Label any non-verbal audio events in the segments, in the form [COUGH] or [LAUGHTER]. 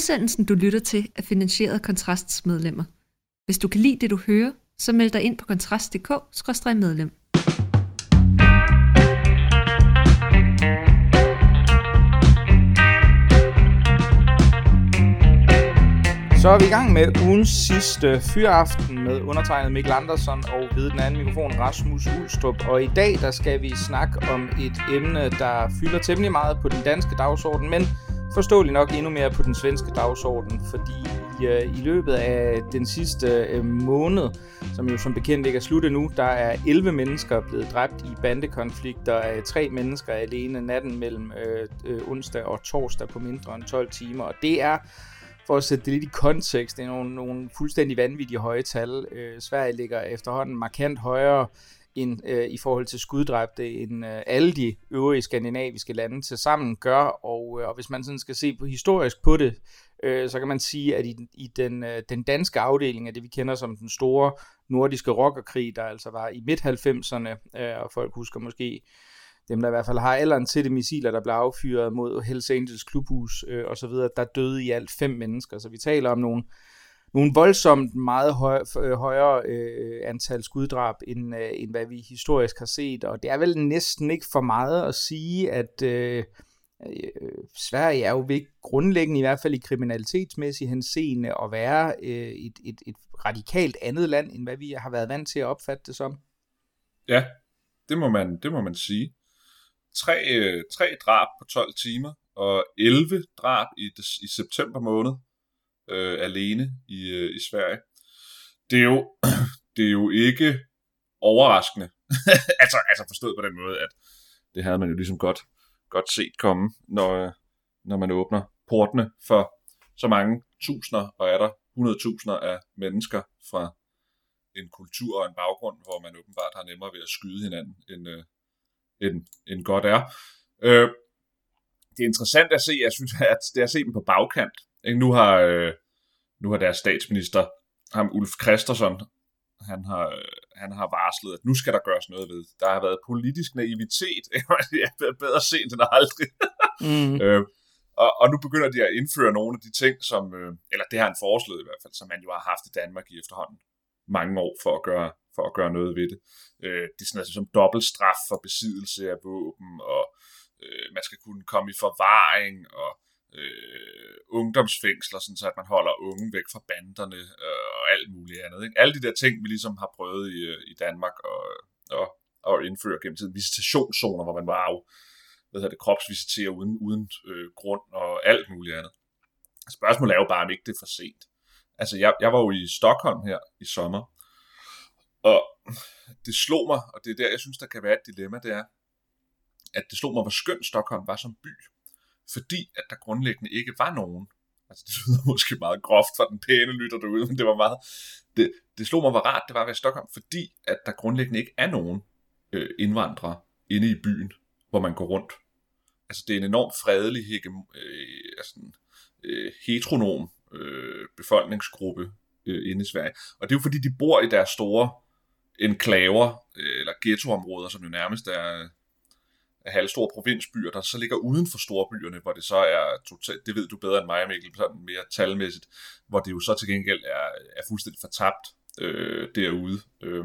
Udsendelsen, du lytter til, er finansieret af Kontrasts medlemmer. Hvis du kan lide det, du hører, så meld dig ind på kontrast.dk-medlem. Så er vi i gang med ugens sidste fyraften med undertegnet Mikkel Andersen og ved den anden mikrofon Rasmus Ulstrup. Og i dag der skal vi snakke om et emne, der fylder temmelig meget på den danske dagsorden, men forståeligt nok endnu mere på den svenske dagsorden, fordi i, i løbet af den sidste øh, måned, som jo som bekendt ikke er slut endnu, der er 11 mennesker blevet dræbt i bandekonflikter af tre mennesker alene natten mellem onsdag og torsdag på mindre end 12 timer. Og det er for at sætte det lidt i kontekst, det er nogle, nogle fuldstændig vanvittige høje tal. Øh, Sverige ligger efterhånden markant højere end, øh, i forhold til skuddræbte, end øh, alle de øvrige skandinaviske lande til sammen gør. Og, øh, og hvis man sådan skal se på historisk på det, øh, så kan man sige, at i, i den, øh, den danske afdeling af det, vi kender som den store nordiske rockerkrig, der altså var i midt-90'erne, øh, og folk husker måske dem, der i hvert fald har alderen til de missiler, der blev affyret mod Hells Angels klubhus øh, og så videre, der døde i alt fem mennesker. Så vi taler om nogle, nogle voldsomt meget høj, øh, højere øh, antal skuddrab, end, øh, end hvad vi historisk har set. Og det er vel næsten ikke for meget at sige, at øh, øh, Sverige er jo ved grundlæggende, i hvert fald i kriminalitetsmæssig henseende, at være øh, et, et, et radikalt andet land, end hvad vi har været vant til at opfatte det som. Ja, det må man, det må man sige tre, øh, tre drab på 12 timer, og 11 drab i, i september måned øh, alene i, øh, i Sverige. Det er jo, [CLEARS THROAT] det er jo ikke overraskende. [LAUGHS] altså, altså forstået på den måde, at det havde man jo ligesom godt, godt set komme, når, øh, når man åbner portene for så mange tusinder, og er der 100.000 af mennesker fra en kultur og en baggrund, hvor man åbenbart har nemmere ved at skyde hinanden, end, øh, end, end godt er. Øh, det er interessant at se, jeg synes, [LAUGHS] at det er at se dem på bagkant. Ikke? Nu, har, øh, nu har deres statsminister, ham Ulf Christensen, han har, han har varslet, at nu skal der gøres noget ved. Der har været politisk naivitet. [LAUGHS] det er bedre sent end aldrig. mm. [LAUGHS] øh, og, og nu begynder de at indføre nogle af de ting, som, øh, eller det har han foreslået i hvert fald, som man jo har haft i Danmark i efterhånden mange år for at gøre, for at gøre noget ved det. Øh, det er sådan noget som dobbeltstraf for besiddelse af våben, og øh, man skal kunne komme i forvaring, og øh, øh, ungdomsfængsler, sådan så at man holder unge væk fra banderne, øh, og alt muligt andet. Ikke? Alle de der ting, vi ligesom har prøvet i, øh, i Danmark, og, og, og indføre gennem tiden. Visitationszoner, hvor man var jo, hvad hedder det, kropsvisiterer uden, uden øh, grund, og alt muligt andet. Spørgsmålet er jo bare, om ikke det er for sent. Altså, jeg, jeg var jo i Stockholm her i sommer, og det slog mig, og det er der, jeg synes, der kan være et dilemma, det er, at det slog mig, hvor skønt Stockholm var som by. Fordi at der grundlæggende ikke var nogen. Altså det lyder [LAUGHS] måske meget groft for den pæne lytter derude, men det var meget... Det, det slog mig, hvor rart det var at være i Stockholm, fordi at der grundlæggende ikke er nogen øh, indvandrere inde i byen, hvor man går rundt. Altså det er en enormt fredelig, øh, altså, øh, heteronom øh, befolkningsgruppe øh, inde i Sverige. Og det er jo fordi, de bor i deres store enklaver, øh, eller ghettoområder, som jo nærmest er, er halvstore provinsbyer, der så ligger uden for storbyerne, hvor det så er totalt, det ved du bedre end mig, Mikkel, sådan mere talmæssigt, hvor det jo så til gengæld er, er fuldstændig fortabt øh, derude. Øh,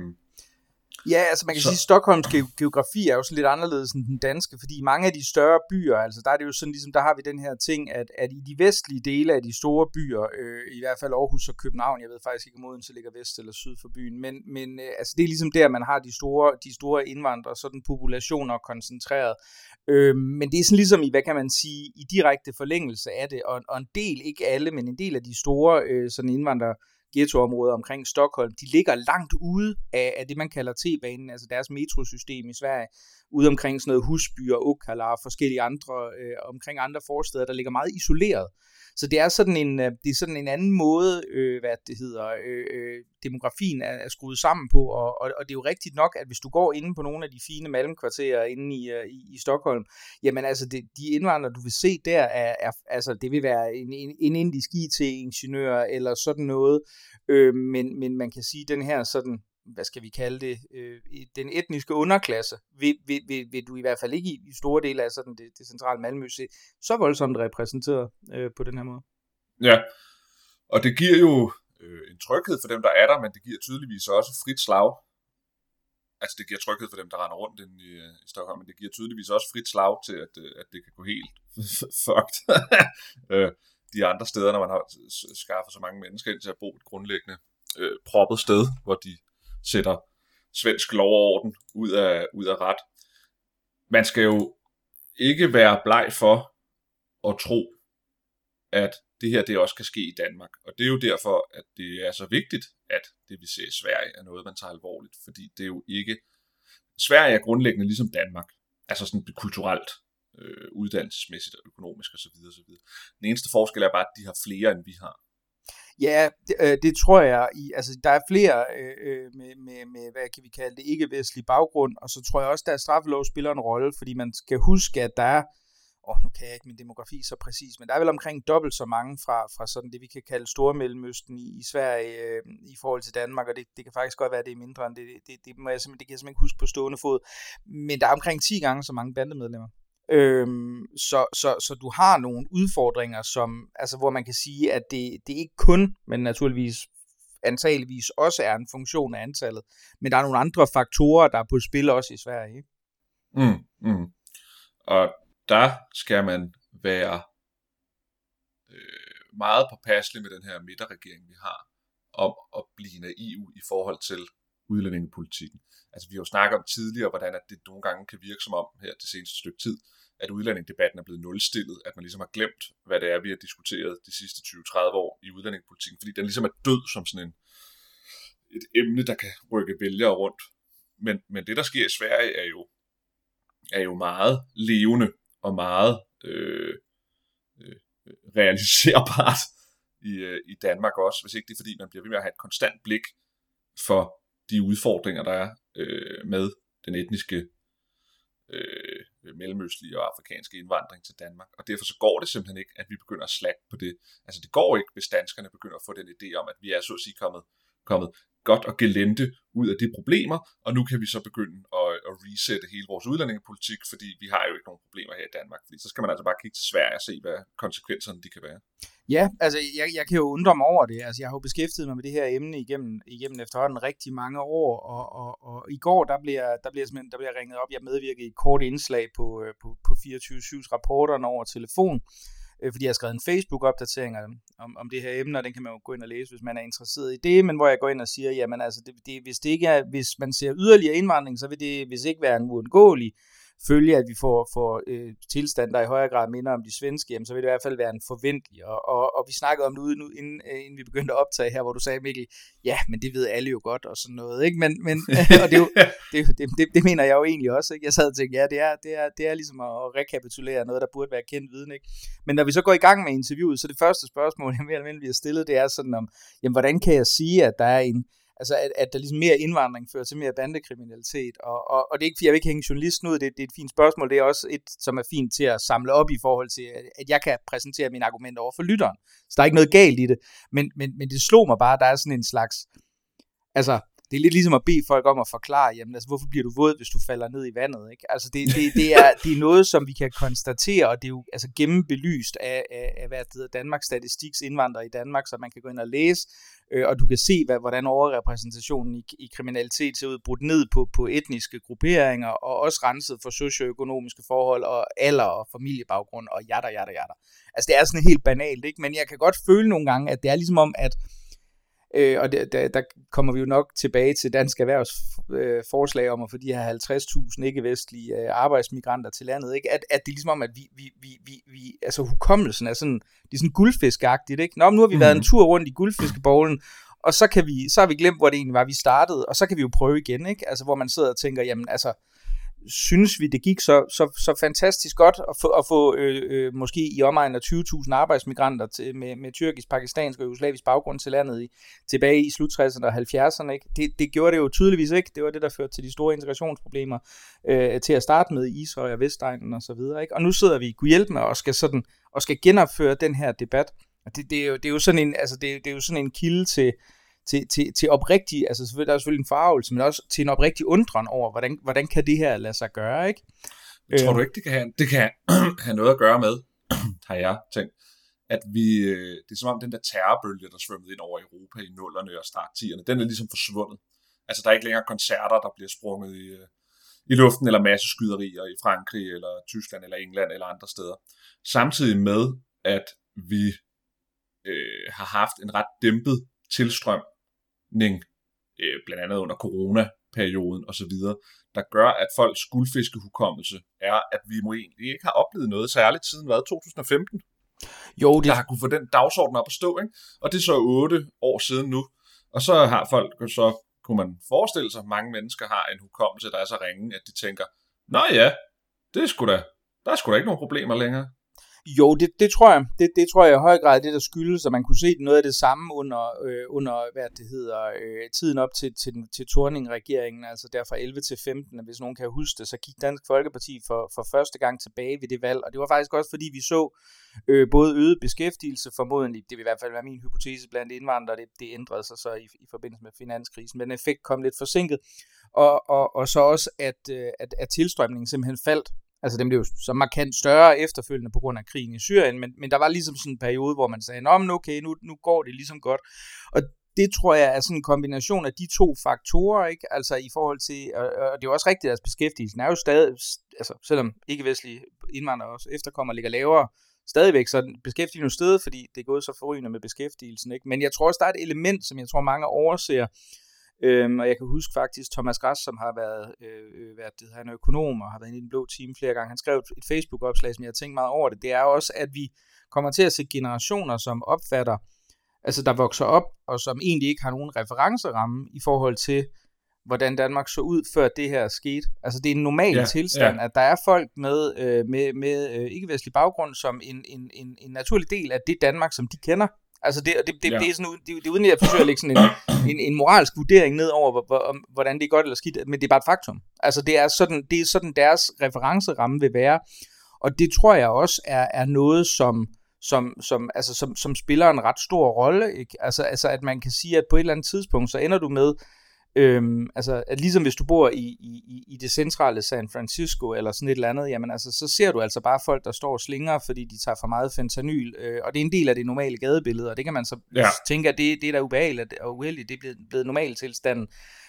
Ja, altså man kan så. sige, at Stockholms geografi er jo sådan lidt anderledes end den danske, fordi mange af de større byer, altså der er det jo sådan ligesom, der har vi den her ting, at, at i de vestlige dele af de store byer, øh, i hvert fald Aarhus og København, jeg ved faktisk ikke om Odense ligger vest eller syd for byen, men, men øh, altså det er ligesom der, man har de store, de store indvandrere, sådan populationer koncentreret. Øh, men det er sådan ligesom i, hvad kan man sige, i direkte forlængelse af det, og, og en del, ikke alle, men en del af de store øh, sådan indvandrere, ghettoområder omkring Stockholm, de ligger langt ude af, af det, man kalder T-banen, altså deres metrosystem i Sverige, ude omkring sådan noget Husby og Ukala og forskellige andre, øh, omkring andre forsteder, der ligger meget isoleret. Så det er sådan en, øh, det er sådan en anden måde, øh, hvad det hedder, øh, øh, demografien er, er skruet sammen på, og, og, og det er jo rigtigt nok, at hvis du går inde på nogle af de fine malmkvarterer inde i, øh, i, i Stockholm, jamen altså det, de indvandrere, du vil se der, er, er altså det vil være en, en, en indisk IT-ingeniør eller sådan noget, øh, men, men man kan sige, den her sådan hvad skal vi kalde det, øh, den etniske underklasse, vil, vil, vil, vil du i hvert fald ikke i, i store dele af sådan det, det centrale Malmø se så voldsomt repræsenteret øh, på den her måde. Ja, og det giver jo øh, en tryghed for dem, der er der, men det giver tydeligvis også frit slag. Altså det giver tryghed for dem, der render rundt i, øh, i Stockholm, men det giver tydeligvis også frit slag til, at, øh, at det kan gå helt [LAUGHS] fucked. Øh, de andre steder, når man har skaffet så mange mennesker ind til at bo et grundlæggende øh, proppet sted, hvor de sætter svensk lov og orden ud af, ud af ret. Man skal jo ikke være bleg for at tro, at det her det også kan ske i Danmark. Og det er jo derfor, at det er så vigtigt, at det vi ser i Sverige er noget, man tager alvorligt. Fordi det er jo ikke... Sverige er grundlæggende ligesom Danmark. Altså sådan kulturelt, øh, uddannelsesmæssigt og økonomisk osv. osv. Den eneste forskel er bare, at de har flere, end vi har. Ja, det, øh, det tror jeg. I, altså, der er flere øh, øh med, med, med, hvad kan vi kalde det, ikke-vestlig baggrund, og så tror jeg også, der straffelov spiller en rolle, fordi man skal huske, at der er åh, nu kan jeg ikke min demografi så præcis, men der er vel omkring dobbelt så mange fra, fra sådan det, vi kan kalde Stormellemøsten i, i Sverige øh, i forhold til Danmark, og det, det kan faktisk godt være, at det er mindre end det. Det, det, det, må jeg det kan jeg simpelthen ikke huske på stående fod. Men der er omkring 10 gange så mange bandemedlemmer. Øhm, så, så, så du har nogle udfordringer, som, altså, hvor man kan sige, at det, det er ikke kun, men naturligvis antageligvis også er en funktion af antallet, men der er nogle andre faktorer, der er på spil også i Sverige. Ikke? Mm, mm. Og der skal man være øh, meget påpasselig med den her midterregering, vi har, om at blive naiv i forhold til udlændingepolitikken. Altså vi har jo snakket om tidligere, hvordan at det nogle gange kan virke som om her det seneste stykke tid, at udlændingedebatten er blevet nulstillet, at man ligesom har glemt, hvad det er, vi har diskuteret de sidste 20-30 år i udlændingepolitikken, fordi den ligesom er død som sådan en, et emne, der kan rykke vælgere rundt. Men, men det, der sker i Sverige, er jo, er jo meget levende og meget øh, øh, realiserbart i, øh, i Danmark også, hvis ikke det er fordi, man bliver ved med at have et konstant blik for de udfordringer, der er øh, med den etniske øh, mellemøstlige og afrikanske indvandring til Danmark. Og derfor så går det simpelthen ikke, at vi begynder at slappe på det. Altså det går ikke, hvis danskerne begynder at få den idé om, at vi er så at sige kommet, kommet godt og gelente ud af de problemer, og nu kan vi så begynde at, at resette hele vores udlændingepolitik, fordi vi har jo ikke nogen problemer her i Danmark, fordi så skal man altså bare kigge til Sverige og se, hvad konsekvenserne de kan være. Ja, altså jeg, jeg kan jo undre mig over det. Altså jeg har jo beskæftiget mig med det her emne igennem, igennem efterhånden rigtig mange år, og, og, og i går der bliver, der bliver der bliver ringet op. Jeg medvirkede i et kort indslag på, øh, på, på 24-7's rapporterne over telefon, øh, fordi jeg har skrevet en Facebook-opdatering om, om det her emne, og den kan man jo gå ind og læse, hvis man er interesseret i det, men hvor jeg går ind og siger, jamen altså, det, det, hvis, det ikke er, hvis man ser yderligere indvandring, så vil det hvis ikke være en uundgåelig følge, at vi får, får øh, tilstand, der i højere grad minder om de svenske, jamen, så vil det i hvert fald være en forventelig. Og, og, og vi snakkede om det ude nu, inden, øh, inden vi begyndte at optage her, hvor du sagde, Mikkel, ja, men det ved alle jo godt, og sådan noget. Ikke? Men, men, [LAUGHS] [LAUGHS] og det, er jo, det, det, det, det, mener jeg jo egentlig også. Ikke? Jeg sad og tænkte, ja, det er, det er, det er ligesom at rekapitulere noget, der burde være kendt viden. Ikke? Men når vi så går i gang med interviewet, så det første spørgsmål, [LAUGHS] jeg mere eller mindre har stillet, det er sådan om, jamen, hvordan kan jeg sige, at der er en, altså at, at der ligesom mere indvandring fører til mere bandekriminalitet, og, og, og det er ikke, jeg vil ikke hænge journalisten ud, det, det er et fint spørgsmål, det er også et, som er fint til at samle op i forhold til, at jeg kan præsentere mine argumenter over for lytteren. Så der er ikke noget galt i det, men, men, men det slog mig bare, at der er sådan en slags, altså det er lidt ligesom at bede folk om at forklare, jamen altså, hvorfor bliver du våd, hvis du falder ned i vandet, ikke? Altså, det, det, det, er, det er noget, som vi kan konstatere, og det er jo altså gennembelyst af, af, af hvad det hedder, Danmarks Statistiks indvandrere i Danmark, så man kan gå ind og læse, øh, og du kan se, hvad, hvordan overrepræsentationen i, i kriminalitet ser ud, brudt ned på, på etniske grupperinger, og også renset for socioøkonomiske forhold, og alder og familiebaggrund, og jatter, jatter, jatter. Altså, det er sådan helt banalt, ikke? Men jeg kan godt føle nogle gange, at det er ligesom om, at Øh, og det, der, der kommer vi jo nok tilbage til Dansk Erhvervs øh, forslag om at få de her 50.000 ikke-vestlige øh, arbejdsmigranter til landet, ikke? At, at det er ligesom om, at vi, vi, vi, vi, vi altså hukommelsen er sådan, det er sådan guldfiskagtigt, ikke? Nå, nu har vi mm. været en tur rundt i guldfiskebowlen, og så, kan vi, så har vi glemt, hvor det egentlig var, vi startede, og så kan vi jo prøve igen, ikke? Altså, hvor man sidder og tænker, jamen, altså, synes vi, det gik så, så, så fantastisk godt at få, at få øh, øh, måske i omegnen af 20.000 arbejdsmigranter til, med, med tyrkisk, pakistansk og jugoslavisk baggrund til landet i, tilbage i slut 60'erne og 70'erne. Ikke? Det, det gjorde det jo tydeligvis ikke. Det var det, der førte til de store integrationsproblemer øh, til at starte med i Israel og Vestegnen og så videre. Ikke? Og nu sidder vi kunne hjælpe med og skal, sådan, og skal genopføre den her debat. Og det, det, er jo, det, er jo sådan en, altså det, det er jo sådan en kilde til, til, til, til oprigtig, altså selvfølgelig, der er selvfølgelig en farvelse, men også til en oprigtig undren over, hvordan, hvordan kan det her lade sig gøre, ikke? Jeg tror du ikke, det kan have, det kan have [CLEARS THROAT] noget at gøre med, [CLEARS THROAT] har jeg tænkt, at vi, øh, det er som om den der terrorbølge, der svømmede ind over Europa i nullerne og start 10'erne, den er ligesom forsvundet. Altså der er ikke længere koncerter, der bliver sprunget i, øh, i luften, eller masse skyderier i Frankrig, eller Tyskland, eller England, eller andre steder. Samtidig med, at vi øh, har haft en ret dæmpet tilstrømning, øh, blandt andet under corona-perioden osv., der gør, at folks guldfiskehukommelse er, at vi må egentlig ikke have oplevet noget særligt siden hvad, 2015? Jo, det... Der har kunne få den dagsorden op at stå, ikke? Og det er så otte år siden nu. Og så har folk så, kunne man forestille sig, at mange mennesker har en hukommelse, der er så ringe, at de tænker, Nå ja, det er sgu da, der er sgu da ikke nogen problemer længere. Jo, det, det tror jeg. Det, det tror jeg i høj grad det, der skyldes, at man kunne se noget af det samme under, øh, under hvad det hedder, øh, tiden op til, til, til Torning-regeringen, altså der fra 11 til 15, hvis nogen kan huske det, så gik Dansk Folkeparti for, for første gang tilbage ved det valg, og det var faktisk også, fordi vi så øh, både øget beskæftigelse, formodentlig, det vil i hvert fald være min hypotese blandt indvandrere, det, det ændrede sig så i, i forbindelse med finanskrisen, men effekt kom lidt forsinket, og, og, og så også, at, øh, at, at tilstrømningen simpelthen faldt. Altså den blev jo så markant større efterfølgende på grund af krigen i Syrien, men, men der var ligesom sådan en periode, hvor man sagde, Nå, men okay, nu, nu går det ligesom godt. Og det tror jeg er sådan en kombination af de to faktorer, ikke? Altså i forhold til, og, og det er jo også rigtigt, at beskæftigelsen er jo stadig, altså selvom ikke-vestlige indvandrere også efterkommer ligger lavere, stadigvæk, så beskæftigelsen er stedet, fordi det er gået så forrygende med beskæftigelsen, ikke? Men jeg tror også, der er et element, som jeg tror mange overser, Øhm, og jeg kan huske faktisk Thomas Græs, som har været, øh, været det, han er økonom og har været inde i den blå team flere gange. Han skrev et Facebook-opslag, som jeg har tænkt meget over det. Det er også, at vi kommer til at se generationer, som opfatter, altså der vokser op, og som egentlig ikke har nogen referenceramme i forhold til, hvordan Danmark så ud, før det her skete. Altså det er en normal ja, tilstand, ja. at der er folk med, øh, med, med øh, ikke-vestlig baggrund som en, en, en, en naturlig del af det Danmark, som de kender. Altså det, det, det, ja. det er sådan, det, det er uden at jeg forsøger at lægge sådan en, [CLEARS THROAT] en, en moralsk vurdering ned over, hvor, hvor, hvordan det er godt eller skidt, men det er bare et faktum. Altså det er sådan, det er sådan deres referenceramme vil være, og det tror jeg også er, er noget, som, som, som, altså, som, som spiller en ret stor rolle. Ikke? Altså, altså at man kan sige, at på et eller andet tidspunkt, så ender du med, Øhm, altså, at ligesom hvis du bor i, i, i det centrale San Francisco eller sådan et eller andet, jamen altså, så ser du altså bare folk, der står og slinger, fordi de tager for meget fentanyl, øh, og det er en del af det normale gadebillede, og det kan man så ja. tænke, at det, det er da ubehageligt og uheldigt, det er blevet, blevet normal tilstand.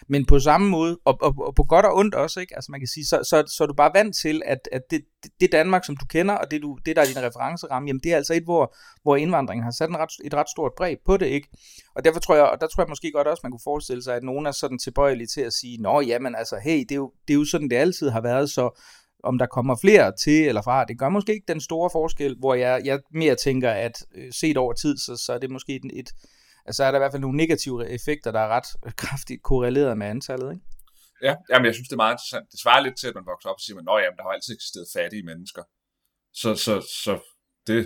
Men på samme måde, og, og, og på godt og ondt også, ikke? Altså man kan sige, så, så, så er du bare vant til, at, at det, det Danmark, som du kender, og det, du, det der er din referenceramme, jamen det er altså et, hvor, hvor indvandringen har sat en ret, et ret stort præg på det, ikke? Og derfor tror jeg, og der tror jeg måske godt også, man kunne forestille sig, at nogen er sådan tilbøjelige til at sige, nå jamen altså, hey, det er jo, det er jo sådan, det altid har været, så om der kommer flere til eller fra, det gør måske ikke den store forskel, hvor jeg, jeg mere tænker, at øh, set over tid, så, så er det måske et, et altså er der i hvert fald nogle negative effekter, der er ret øh, kraftigt korreleret med antallet, ikke? Ja, jamen jeg synes, det er meget interessant. Det svarer lidt til, at man vokser op og siger, at der har altid eksisteret fattige mennesker. Så, så, så det,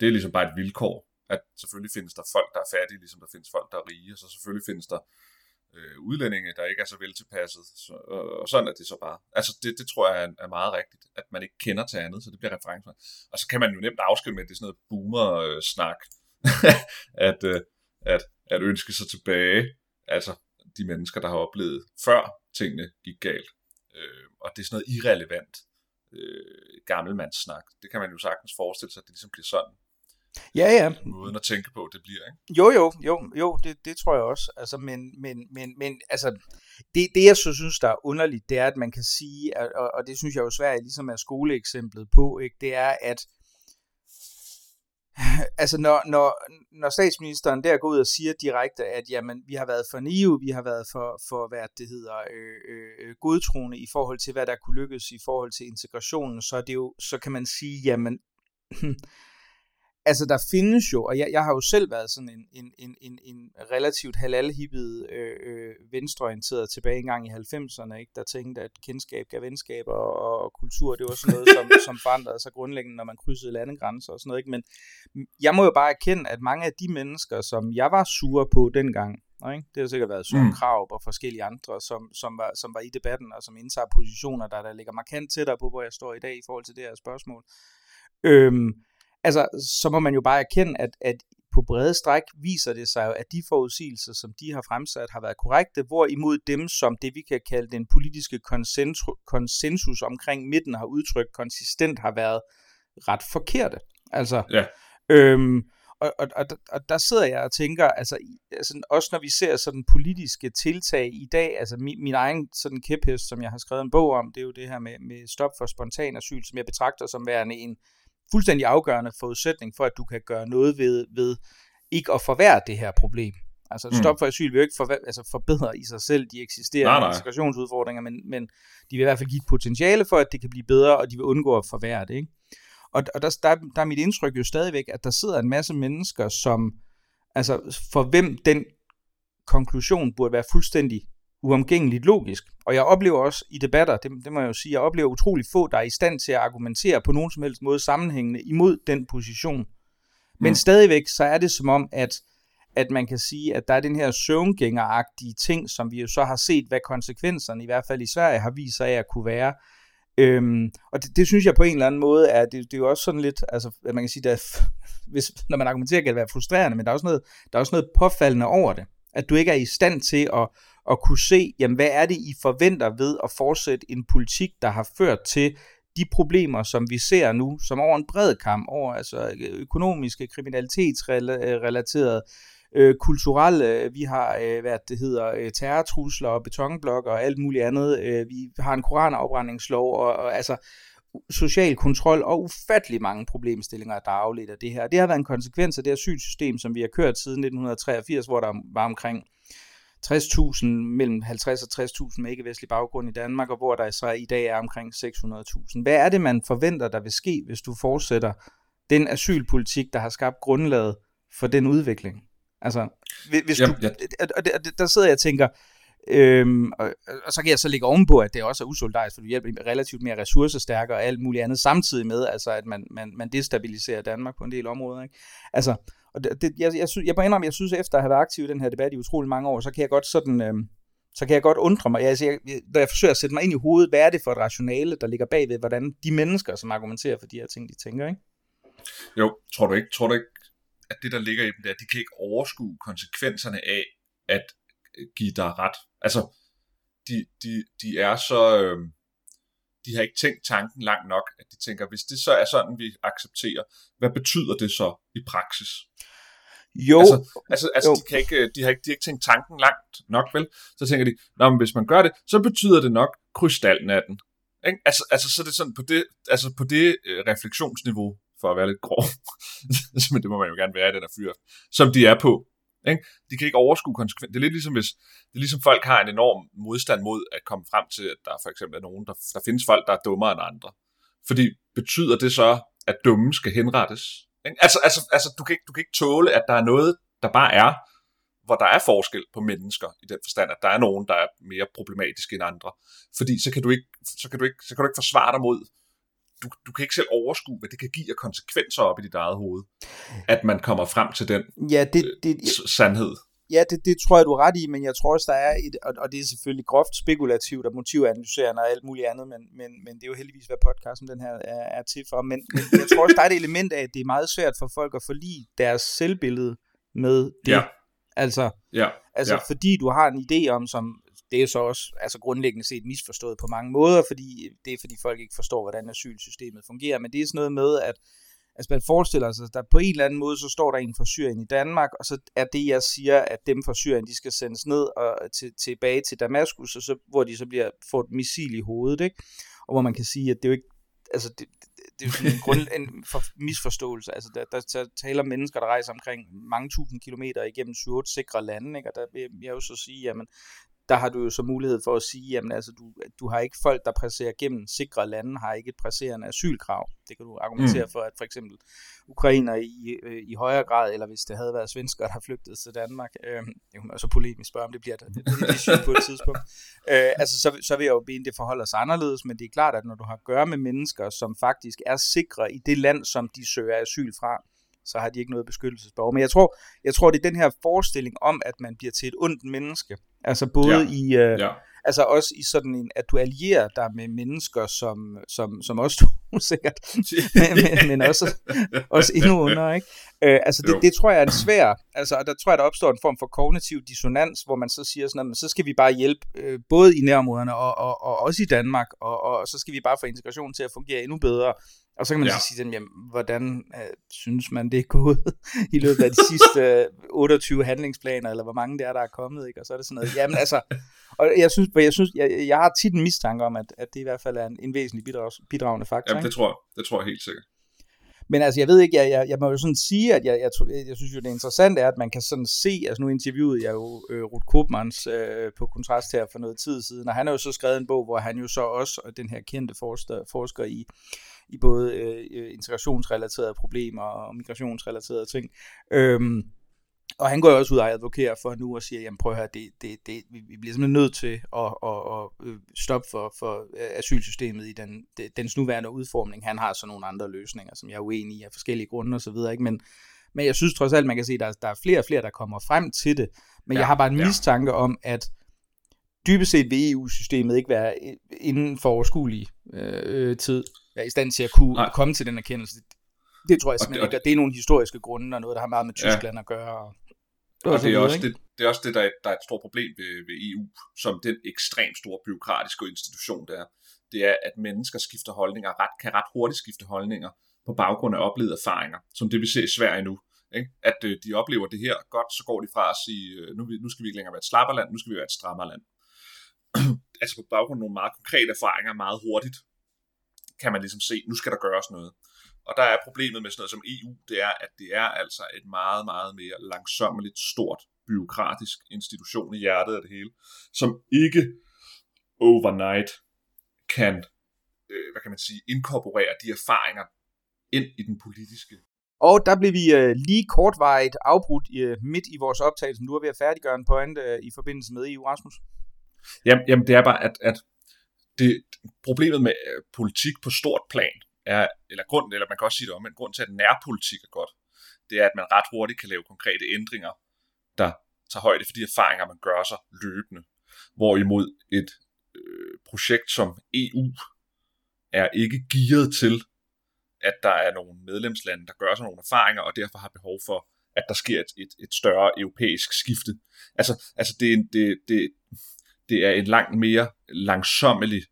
det er ligesom bare et vilkår, at selvfølgelig findes der folk, der er fattige, ligesom der findes folk, der er rige, og så selvfølgelig findes der øh, udlændinge, der ikke er så veltilpasset, så, og, og sådan er det så bare. Altså det, det tror jeg er, er meget rigtigt, at man ikke kender til andet, så det bliver reference. Og så kan man jo nemt afskrive med, at det er sådan noget boomer-snak, [LAUGHS] at, øh, at, at ønske sig tilbage, altså de mennesker, der har oplevet før tingene gik galt. Øh, og det er sådan noget irrelevant øh, gammelmandssnak. Det kan man jo sagtens forestille sig, at det ligesom bliver sådan. Ja, ja. Måden at tænke på, det bliver, ikke? Jo, jo, jo, jo, det, det tror jeg også. Altså, men, men, men, men altså, det, det jeg så synes, der er underligt, det er, at man kan sige, og, og det synes jeg jo svært ligesom er skoleeksemplet på, ikke? det er, at [LAUGHS] altså når, når, når statsministeren der går ud og siger direkte, at jamen, vi har været for naive, vi har været for, for hvad det hedder, øh, øh, godtroende i forhold til, hvad der kunne lykkes i forhold til integrationen, så, er det jo, så kan man sige, jamen, [LAUGHS] altså der findes jo, og jeg, jeg har jo selv været sådan en, en, en, en, en relativt halalhippet øh, øh, venstreorienteret tilbage engang i 90'erne, ikke? der tænkte, at kendskab gav venskab, og, og, og kultur, det var sådan noget, som, som forandrede sig grundlæggende, når man krydsede landegrænser og sådan noget. Ikke? Men jeg må jo bare erkende, at mange af de mennesker, som jeg var sure på dengang, ikke? det har sikkert været Søren mm. Krav og forskellige andre, som, som, var, som var i debatten, og som indtager positioner, der, der ligger markant tættere på, hvor jeg står i dag i forhold til det her spørgsmål. Øhm, altså, så må man jo bare erkende, at, at på brede stræk viser det sig jo, at de forudsigelser, som de har fremsat, har været korrekte, hvorimod dem, som det vi kan kalde den politiske konsensus omkring midten har udtrykt konsistent, har været ret forkerte. Altså, ja. Øhm, og, og, og, og der sidder jeg og tænker, altså, altså også når vi ser sådan politiske tiltag i dag, altså min, min egen sådan kæphest, som jeg har skrevet en bog om, det er jo det her med, med stop for spontan asyl, som jeg betragter som værende en fuldstændig afgørende forudsætning for, at du kan gøre noget ved, ved ikke at forværre det her problem. Altså mm. stop for asyl vil jo ikke for, altså forbedre i sig selv de eksisterende nej, nej. integrationsudfordringer, men, men de vil i hvert fald give et potentiale for, at det kan blive bedre, og de vil undgå at forværre det. Ikke? Og, og der, der, der er mit indtryk jo stadigvæk, at der sidder en masse mennesker, som, altså for hvem den konklusion burde være fuldstændig uomgængeligt logisk. Og jeg oplever også i debatter, det, det må jeg jo sige, jeg oplever utrolig få, der er i stand til at argumentere på nogen som helst måde sammenhængende imod den position. Men mm. stadigvæk, så er det som om, at, at man kan sige, at der er den her søvngængeragtige ting, som vi jo så har set, hvad konsekvenserne i hvert fald i Sverige har vist sig af at kunne være. Øhm, og det, det synes jeg på en eller anden måde er, det, det er jo også sådan lidt, altså at man kan sige, at [LAUGHS] hvis, når man argumenterer, kan det være frustrerende, men der er også noget, der er også noget påfaldende over det. At du ikke er i stand til at, at kunne se, jamen hvad er det, I forventer ved at fortsætte en politik, der har ført til de problemer, som vi ser nu, som over en bred kamp, over altså økonomiske, kriminalitetsrelaterede, øh, kulturelle, øh, vi har, øh, hvad det hedder, øh, terrortrusler og betonblokker og alt muligt andet. Øh, vi har en koranafbrændingslov og, og altså social kontrol og ufattelig mange problemstillinger, der er afledt af det her. Det har været en konsekvens af det asylsystem, som vi har kørt siden 1983, hvor der var omkring 60.000, mellem 50 og 60.000 med ikke-vestlig baggrund i Danmark, og hvor der så i dag er omkring 600.000. Hvad er det, man forventer, der vil ske, hvis du fortsætter den asylpolitik, der har skabt grundlaget for den udvikling? Altså, hvis du, ja, ja. Og der sidder jeg og tænker, Øhm, og, og så kan jeg så lægge ovenpå, at det også er usolidarisk, for du hjælper relativt mere ressourcestærkere og alt muligt andet, samtidig med, altså, at man, man, man destabiliserer Danmark på en del områder. Ikke? Altså, og det, det, jeg, jeg, synes, jeg må indrømme, jeg synes, efter at have været aktiv i den her debat i utrolig mange år, så kan jeg godt sådan, øhm, så kan jeg godt undre mig, altså, jeg, når jeg forsøger at sætte mig ind i hovedet, hvad er det for et rationale, der ligger bagved, hvordan de mennesker, som argumenterer for de her ting, de tænker, ikke? Jo, tror du ikke, tror du ikke at det, der ligger i dem, det er, at de kan ikke overskue konsekvenserne af at øh, give dig ret. Altså, de, de, de er så... Øh, de har ikke tænkt tanken langt nok, at de tænker, hvis det så er sådan, vi accepterer, hvad betyder det så i praksis? Jo. Altså, altså, altså jo. De, kan ikke, de, har ikke, de har ikke tænkt tanken langt nok, vel? Så tænker de, Nå, men hvis man gør det, så betyder det nok krystalnatten. Ikke? Altså, altså, så er det sådan på det, altså på det øh, refleksionsniveau, for at være lidt grov, [LAUGHS] men det må man jo gerne være i den her fyr, som de er på. Ikke? De kan ikke overskue konsekvenser. Det er lidt ligesom, hvis det er ligesom folk har en enorm modstand mod at komme frem til, at der for eksempel er nogen, der, der findes folk, der er dummere end andre. Fordi betyder det så, at dumme skal henrettes? Ikke? Altså, altså, altså du, kan ikke, du kan ikke tåle, at der er noget, der bare er, hvor der er forskel på mennesker i den forstand, at der er nogen, der er mere problematiske end andre. Fordi så kan du ikke, så kan du ikke, så kan du ikke forsvare dig mod du, du kan ikke selv overskue, hvad det kan give af konsekvenser op i dit eget hoved, at man kommer frem til den ja, det, det, øh, sandhed. Ja, det, det tror jeg, du er ret i, men jeg tror også, der er et, og, og det er selvfølgelig groft spekulativt og motivanalyserende og alt muligt andet, men, men, men det er jo heldigvis, hvad podcasten den her er, er til for. Men, men jeg tror også, der er et element af, at det er meget svært for folk at forlige deres selvbillede med det. Ja. Altså, ja. altså ja. fordi du har en idé om, som, det er så også altså grundlæggende set misforstået på mange måder, fordi det er fordi folk ikke forstår, hvordan asylsystemet fungerer, men det er sådan noget med, at altså man forestiller sig, at der på en eller anden måde, så står der en fra Syrien i Danmark, og så er det, jeg siger, at dem fra Syrien, de skal sendes ned og til, tilbage til Damaskus, og så, hvor de så bliver fået et missil i hovedet, ikke? og hvor man kan sige, at det er jo ikke, altså det, det er jo sådan en, grund, [LAUGHS] en for, misforståelse. Altså, der, der taler mennesker, der rejser omkring mange tusind kilometer igennem 28 sikre lande, ikke? og der vil jeg jo så sige, jamen, der har du jo så mulighed for at sige, jamen altså, du, du har ikke folk, der presserer gennem sikre lande, har ikke et presserende asylkrav. Det kan du argumentere mm. for, at for eksempel ukrainer i, øh, i højere grad, eller hvis det havde været svensker, der flygtede til Danmark, øh, det kunne man så polemisk spørge, om det bliver det, det, det, det på et tidspunkt. [LAUGHS] Øh, altså, så, så vil jeg jo bede, det forholder sig anderledes, men det er klart, at når du har at gøre med mennesker, som faktisk er sikre i det land, som de søger asyl fra, så har de ikke noget beskyttelsesbehov. Men jeg tror, jeg tror, det er den her forestilling om, at man bliver til et ondt menneske. Altså både ja. i, øh, ja. altså også i sådan en, at du allierer dig med mennesker, som, som, som også du [LAUGHS] sikkert, men, men også, også endnu under, ikke? Øh, altså det, det tror jeg er en svær, altså der tror jeg, der opstår en form for kognitiv dissonans, hvor man så siger sådan, at så skal vi bare hjælpe øh, både i nærområderne og, og, og også i Danmark, og, og så skal vi bare få integrationen til at fungere endnu bedre, Og så kan man ja. så sige, jamen, hvordan øh, synes man, det er gået [LAUGHS] i løbet af de sidste øh, 28 handlingsplaner, eller hvor mange det er, der er kommet, ikke? Og så er det sådan noget, jamen altså, og jeg synes, jeg, synes jeg, jeg har tit en mistanke om, at, at det i hvert fald er en, en væsentlig bidrag, bidragende faktor. Jamen, det tror jeg, det tror jeg helt sikkert. Men altså, jeg ved ikke, jeg, jeg, jeg må jo sådan sige, at jeg, jeg, jeg, jeg synes jo, det er interessant er, at man kan sådan se, altså nu interviewede jeg jo øh, Ruth Kopmans øh, på Kontrast her for noget tid siden, og han har jo så skrevet en bog, hvor han jo så også, og den her kendte forsker, forsker i, i både øh, integrationsrelaterede problemer og migrationsrelaterede ting, øhm, og han går jo også ud og advokerer for nu og siger, jamen prøv at høre, det, det, det, vi bliver simpelthen nødt til at, at, at øh, stoppe for, for øh, asylsystemet i den, dens nuværende udformning. Han har så nogle andre løsninger, som jeg er uenig i af forskellige grunde osv., ikke? Men, men jeg synes trods alt, man kan se, at der, der er flere og flere, der kommer frem til det. Men ja, jeg har bare en ja. mistanke om, at dybest set vil EU-systemet ikke være inden for overskuelig øh, tid være i stand til at kunne Nej. komme til den erkendelse. Det tror jeg simpelthen ikke, at det er nogle historiske grunde, og noget, der har meget med Tyskland ja. at gøre. Og, og det, er også det, det er også det, der er, der er et stort problem ved, ved EU, som den ekstremt store byråkratiske institution, der er. Det er, at mennesker skifter holdninger, ret, kan ret hurtigt skifte holdninger på baggrund af oplevede erfaringer, som det vi ser i Sverige nu. Ikke? At øh, de oplever det her godt, så går de fra at sige, øh, nu, nu skal vi ikke længere være et slapperland, nu skal vi være et strammerland. [CLEARS THROAT] altså på baggrund af nogle meget konkrete erfaringer meget hurtigt, kan man ligesom se, nu skal der gøres noget. Og der er problemet med sådan noget som EU, det er, at det er altså et meget, meget mere langsommeligt, stort, byråkratisk institution i hjertet af det hele, som ikke overnight kan, øh, hvad kan man sige, inkorporere de erfaringer ind i den politiske. Og der blev vi øh, lige kortvarigt afbrudt øh, midt i vores optagelse, nu er vi at færdiggøre en pointe øh, i forbindelse med EU, Rasmus. Jamen, jamen det er bare, at, at det, problemet med øh, politik på stort plan, er, eller grund, eller man kan også sige det om, men grund til, at nærpolitik er godt, det er, at man ret hurtigt kan lave konkrete ændringer, der tager højde for de erfaringer, man gør sig løbende. Hvorimod et øh, projekt som EU er ikke gearet til, at der er nogle medlemslande, der gør sig nogle erfaringer, og derfor har behov for, at der sker et, et, et større europæisk skifte. Altså, altså det, det, det, det er en langt mere langsommelig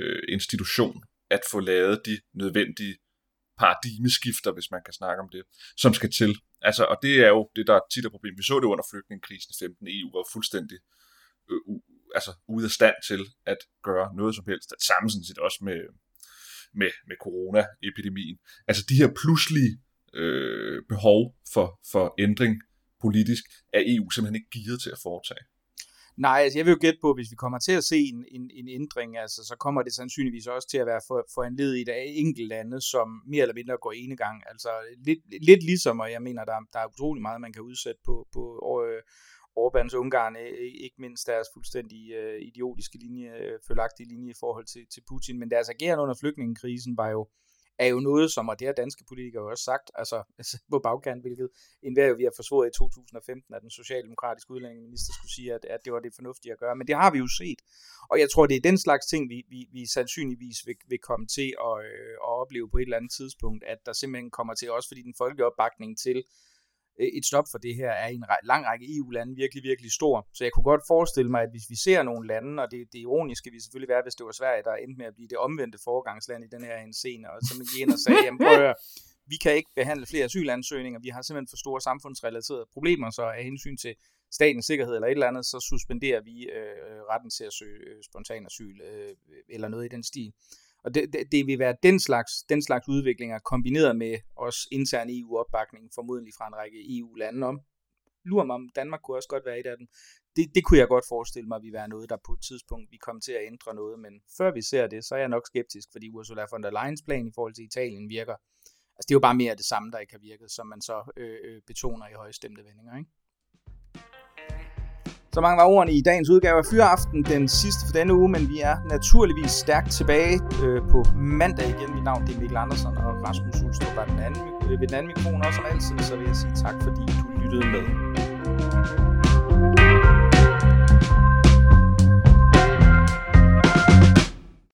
øh, institution, at få lavet de nødvendige paradigmeskifter, hvis man kan snakke om det, som skal til. Altså, og det er jo det, der er tit er problem. Vi så det under flygtningekrisen i 15. EU var fuldstændig øh, u, altså, ude af stand til at gøre noget som helst. Det samme sådan set også med, med, med coronaepidemien. Altså de her pludselige øh, behov for, for ændring politisk er EU simpelthen ikke givet til at foretage. Nej, altså jeg vil jo gætte på, at hvis vi kommer til at se en, en, en ændring, altså, så kommer det sandsynligvis også til at være for, for en led i af enkelt lande, som mere eller mindre går ene gang. Altså lidt, lidt ligesom, og jeg mener, der, der er utrolig meget, man kan udsætte på, på øh, Ungarn, øh, ikke mindst deres fuldstændig øh, idiotiske linje, øh, følagtige linje i forhold til, til Putin, men deres agerende under flygtningekrisen var jo er jo noget, som, og det har danske politikere også sagt, altså, altså, på bagkant, hvilket en jo vi har forsvoret i 2015, at den socialdemokratiske udlændingeminister skulle sige, at, at det var det fornuftige at gøre. Men det har vi jo set. Og jeg tror, det er den slags ting, vi, vi, vi sandsynligvis vil, vil komme til at, øh, at opleve på et eller andet tidspunkt, at der simpelthen kommer til, også fordi den folkelige opbakning til Øh, et stop for det her er i en lang række EU-lande virkelig, virkelig stor. Så jeg kunne godt forestille mig, at hvis vi ser nogle lande, og det, det ironiske vil selvfølgelig være, hvis det var Sverige, der endte med at blive det omvendte foregangsland i den her scene, og så gik ind og sagde, jamen prøv at høre, vi kan ikke behandle flere asylansøgninger, vi har simpelthen for store samfundsrelaterede problemer, så af hensyn til statens sikkerhed eller et eller andet, så suspenderer vi øh, øh retten til at søge øh, spontan asyl øh, eller noget i den stil. Og det, det, det vil være den slags, den slags udviklinger, kombineret med også intern EU-opbakning, formodentlig fra en række EU-lande om. Lurer mig om, Danmark kunne også godt være et af dem. Det, det kunne jeg godt forestille mig, at vi være noget, der på et tidspunkt vi kommer til at ændre noget. Men før vi ser det, så er jeg nok skeptisk, fordi Ursula von der Leyens plan i forhold til Italien virker. Altså det er jo bare mere det samme, der ikke har virket, som man så øh, øh, betoner i højstemte vendinger. Ikke? Så mange var ordene i dagens udgave af Fyraften, den sidste for denne uge, men vi er naturligvis stærkt tilbage øh, på mandag igen. Mit navn det er Mikkel Andersen, og Rasmus Ulstrup er den anden, øh, ved den anden mikrofon, og som altid, så vil jeg sige tak, fordi du lyttede med.